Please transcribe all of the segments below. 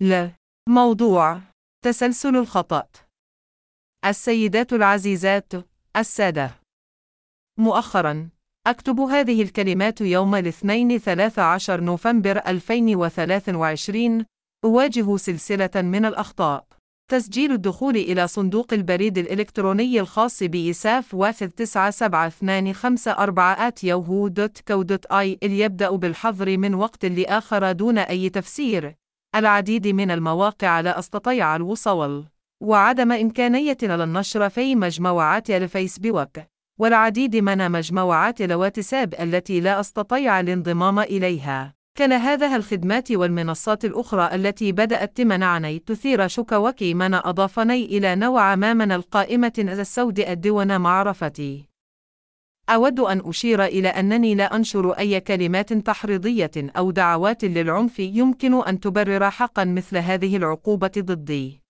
ل. موضوع. تسلسل الخطأ. السيدات العزيزات السادة. مؤخرا أكتب هذه الكلمات يوم الاثنين 13 نوفمبر 2023 أواجه سلسلة من الأخطاء. تسجيل الدخول إلى صندوق البريد الإلكتروني الخاص بإساف 1972544@yahoo.co.il يبدأ بالحظر من وقت لآخر دون أي تفسير. العديد من المواقع لا أستطيع الوصول. وعدم إمكانية للنشر في مجموعات الفيسبوك. والعديد من مجموعات الواتساب التي لا أستطيع الانضمام إليها. كان هذه الخدمات والمنصات الأخرى التي بدأت تمنعني تثير شكوك من أضافني إلى نوع ما من القائمة السوداء دون معرفتي. أود أن أشير إلى أنني لا أنشر أي كلمات تحريضية أو دعوات للعنف يمكن أن تبرر حقا مثل هذه العقوبة ضدي.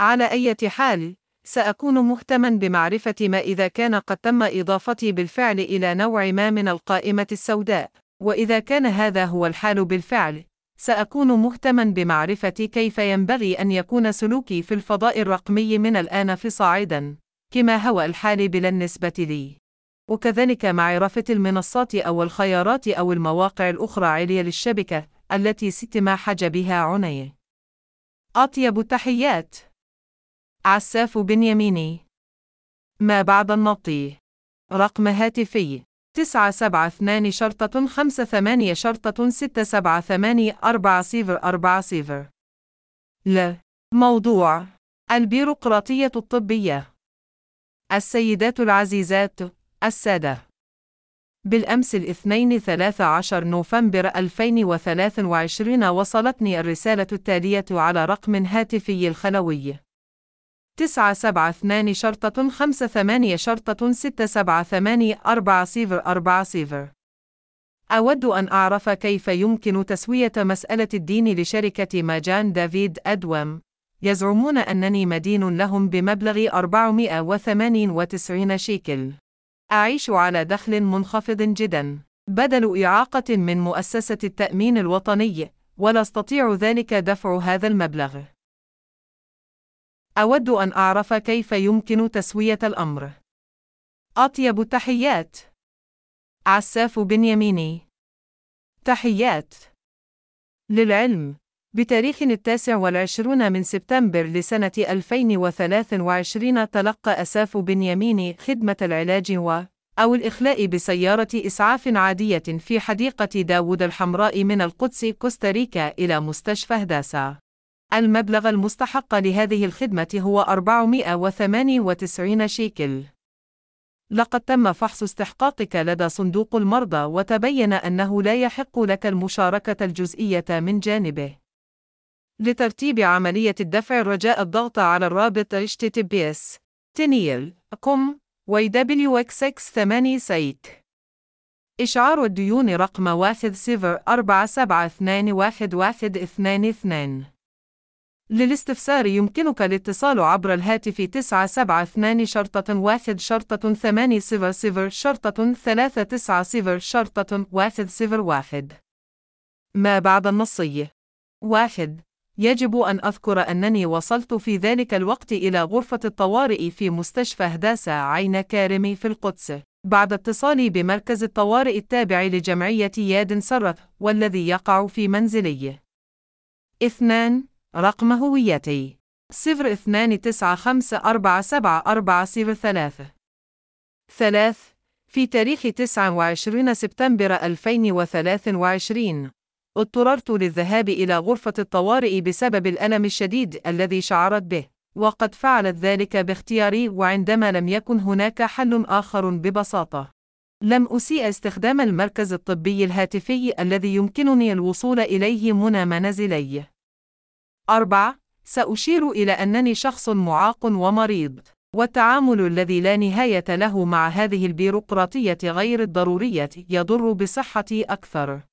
على أي حال، سأكون مهتما بمعرفة ما إذا كان قد تم إضافتي بالفعل إلى نوع ما من القائمة السوداء، وإذا كان هذا هو الحال بالفعل، سأكون مهتما بمعرفة كيف ينبغي أن يكون سلوكي في الفضاء الرقمي من الآن فصاعدا، كما هو الحال بالنسبة لي. وكذلك معرفة المنصات أو الخيارات أو المواقع الأخرى عليا للشبكة التي ستم حجبها عني. أطيب التحيات. عساف بنياميني ما بعد النطي. رقم هاتفي. تسعة سبعة اثنان شرطة خمسة ثمانية شرطة ستة سبعة ثمانية أربعة صفر أربعة صفر. ل. موضوع. البيروقراطية الطبية. السيدات العزيزات. السادة. بالأمس الاثنين 13 نوفمبر 2023 وصلتني الرسالة التالية على رقم هاتفي الخلوي. 972 شرطة 58 شرطة 678 4040 أود أن أعرف كيف يمكن تسوية مسألة الدين لشركة ماجان دافيد أدوم يزعمون أنني مدين لهم بمبلغ 498 شيكل. أعيش على دخل منخفض جدا بدل إعاقة من مؤسسة التأمين الوطني ولا أستطيع ذلك دفع هذا المبلغ أود أن أعرف كيف يمكن تسوية الأمر. أطيب التحيات. عساف بنياميني. تحيات. للعلم، بتاريخ التاسع والعشرون من سبتمبر لسنة 2023 تلقى أساف بنياميني خدمة العلاج و أو الإخلاء بسيارة إسعاف عادية في حديقة داوود الحمراء من القدس كوستاريكا إلى مستشفى هداسا. المبلغ المستحق لهذه الخدمة هو 498 شيكل. لقد تم فحص استحقاقك لدى صندوق المرضى وتبين أنه لا يحق لك المشاركة الجزئية من جانبه. لترتيب عملية الدفع رجاء الضغط على الرابط https تنيل com WXX 8 سيت إشعار الديون رقم 1047211122 للاستفسار يمكنك الاتصال عبر الهاتف 972 شرطة 1 شرطة 800 شرطة 390 شرطة 101 ما بعد النصي؟ 1 يجب أن أذكر أنني وصلت في ذلك الوقت إلى غرفة الطوارئ في مستشفى هداسة عين كارمي في القدس. بعد اتصالي بمركز الطوارئ التابع لجمعية ياد سرت والذي يقع في منزلي. 2 رقم هويتي. صفر اثنان تسعة خمسة أربعة سبعة أربعة صفر ثلاثة. ثلاث في تاريخ 29 سبتمبر 2023 اضطررت للذهاب إلى غرفة الطوارئ بسبب الألم الشديد الذي شعرت به وقد فعلت ذلك باختياري وعندما لم يكن هناك حل آخر ببساطة لم أسيء استخدام المركز الطبي الهاتفي الذي يمكنني الوصول إليه من منزلي 4. سأشير إلى أنني شخص معاق ومريض، والتعامل الذي لا نهاية له مع هذه البيروقراطية غير الضرورية يضر بصحتي أكثر.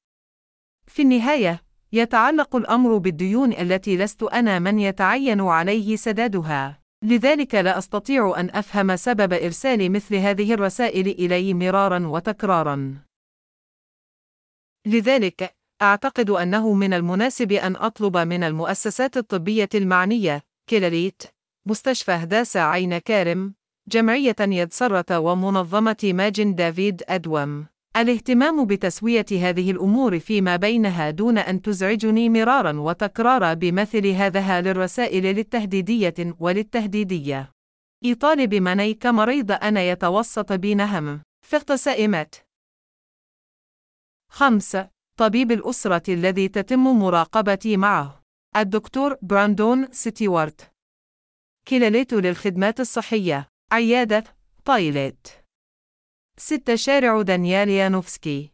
في النهاية، يتعلق الأمر بالديون التي لست أنا من يتعين عليه سدادها. لذلك لا أستطيع أن أفهم سبب إرسال مثل هذه الرسائل إلي مرارا وتكرارا. لذلك، أعتقد أنه من المناسب أن أطلب من المؤسسات الطبية المعنية، كلاليت، مستشفى هداسة عين كارم، جمعية يد سرة ومنظمة ماجن دافيد أدوم، الاهتمام بتسوية هذه الأمور فيما بينها دون أن تزعجني مرارا وتكرارا بمثل هذا للرسائل للتهديدية وللتهديدية. يطالب مني كمريض أنا يتوسط بي نهم. فاغتسائمت. 5. طبيب الأسرة الذي تتم مراقبتي معه. الدكتور براندون ستيوارت. كلاليت للخدمات الصحية. عيادة بايلت. 6 شارع دانيال يانوفسكي.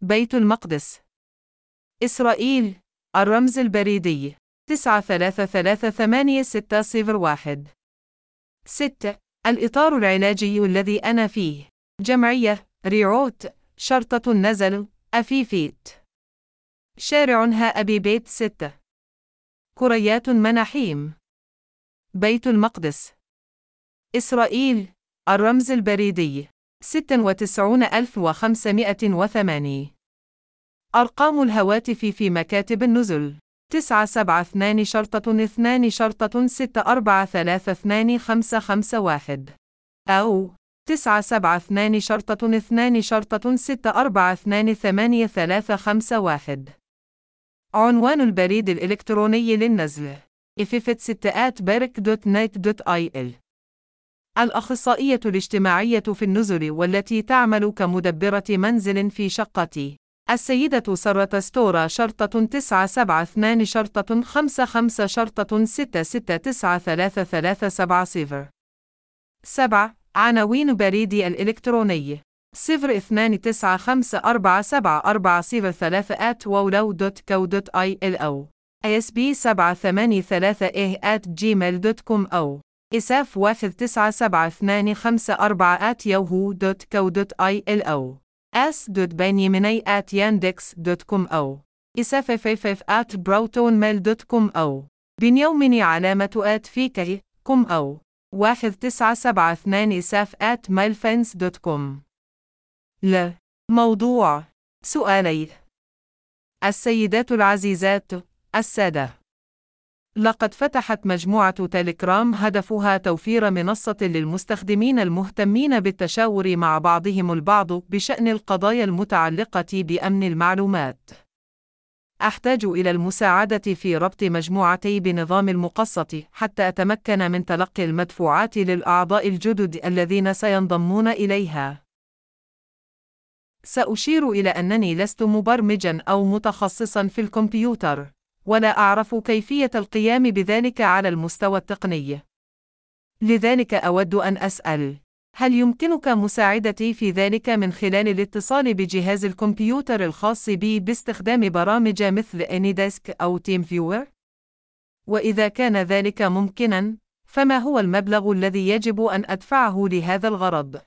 بيت المقدس. إسرائيل. الرمز البريدي. 9338601 6. الإطار العلاجي الذي أنا فيه. جمعية ريعوت شرطة النزل أفيفيت شارع ها أبي بيت ستة كريات مناحيم بيت المقدس إسرائيل الرمز البريدي 96508 أرقام الهواتف في مكاتب النزل. 972 شرطة 2 شرطة 6432551 أو 972 شرطة 2 شرطة 6428351 عنوان البريد الإلكتروني للنزل. ififit6@bark.net.il الأخصائية الاجتماعية في النزل والتي تعمل كمدبرة منزل في شقتي. السيدة سارة ستورا شرطة 972 شرطة 55 شرطة 6693370 7 عناوين بريدي الإلكتروني. صفر اثنان تسعة خمسة أربعة سبعة أربعة صفر ثلاثة at Walla dot co dot IL أو SB سبعة ثمانية ثلاثة A at Gmail dot com أو إساف واحد تسعة سبعة اثنان خمسة أربعة at Yahoo dot co dot IL أو. AS dot بنياميني at Yandex dot com أو. إساف فيفف at ProtonMail dot com أو. بنياميني علامة at فيكي com أو. واحد تسعة سبعة اثنان إساف at Mailfence dot com. ل. موضوع. سؤالي. السيدات العزيزات السادة. لقد فتحت مجموعة تيليجرام هدفها توفير منصة للمستخدمين المهتمين بالتشاور مع بعضهم البعض بشأن القضايا المتعلقة بأمن المعلومات. أحتاج إلى المساعدة في ربط مجموعتي بنظام المقسط حتى أتمكن من تلقي المدفوعات للأعضاء الجدد الذين سينضمون إليها. سأشير إلى أنني لست مبرمجًا أو متخصصًا في الكمبيوتر، ولا أعرف كيفية القيام بذلك على المستوى التقني. لذلك أود أن أسأل: هل يمكنك مساعدتي في ذلك من خلال الاتصال بجهاز الكمبيوتر الخاص بي باستخدام برامج مثل AnyDesk أو TeamViewer؟ وإذا كان ذلك ممكنا، فما هو المبلغ الذي يجب أن أدفعه لهذا الغرض؟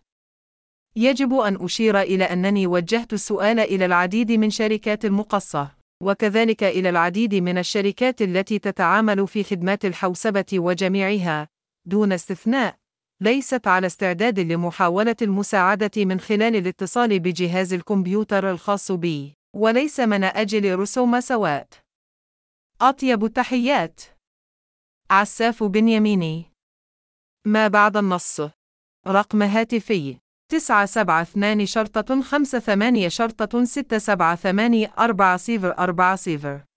يجب أن أشير إلى أنني وجهت السؤال إلى العديد من شركات المقصة، وكذلك إلى العديد من الشركات التي تتعامل في خدمات الحوسبة وجميعها، دون استثناء، ليست على استعداد لمحاولة المساعدة من خلال الاتصال بجهاز الكمبيوتر الخاص بي، وليس من أجل رسوم سواء. أطيب التحيات. عساف بنياميني. ما بعد النص. رقم هاتفي: تسعة سبعة اثنان شرطة خمسة ثمانية شرطة ستة سبعة ثمانية أربعة صفر أربعة صفر.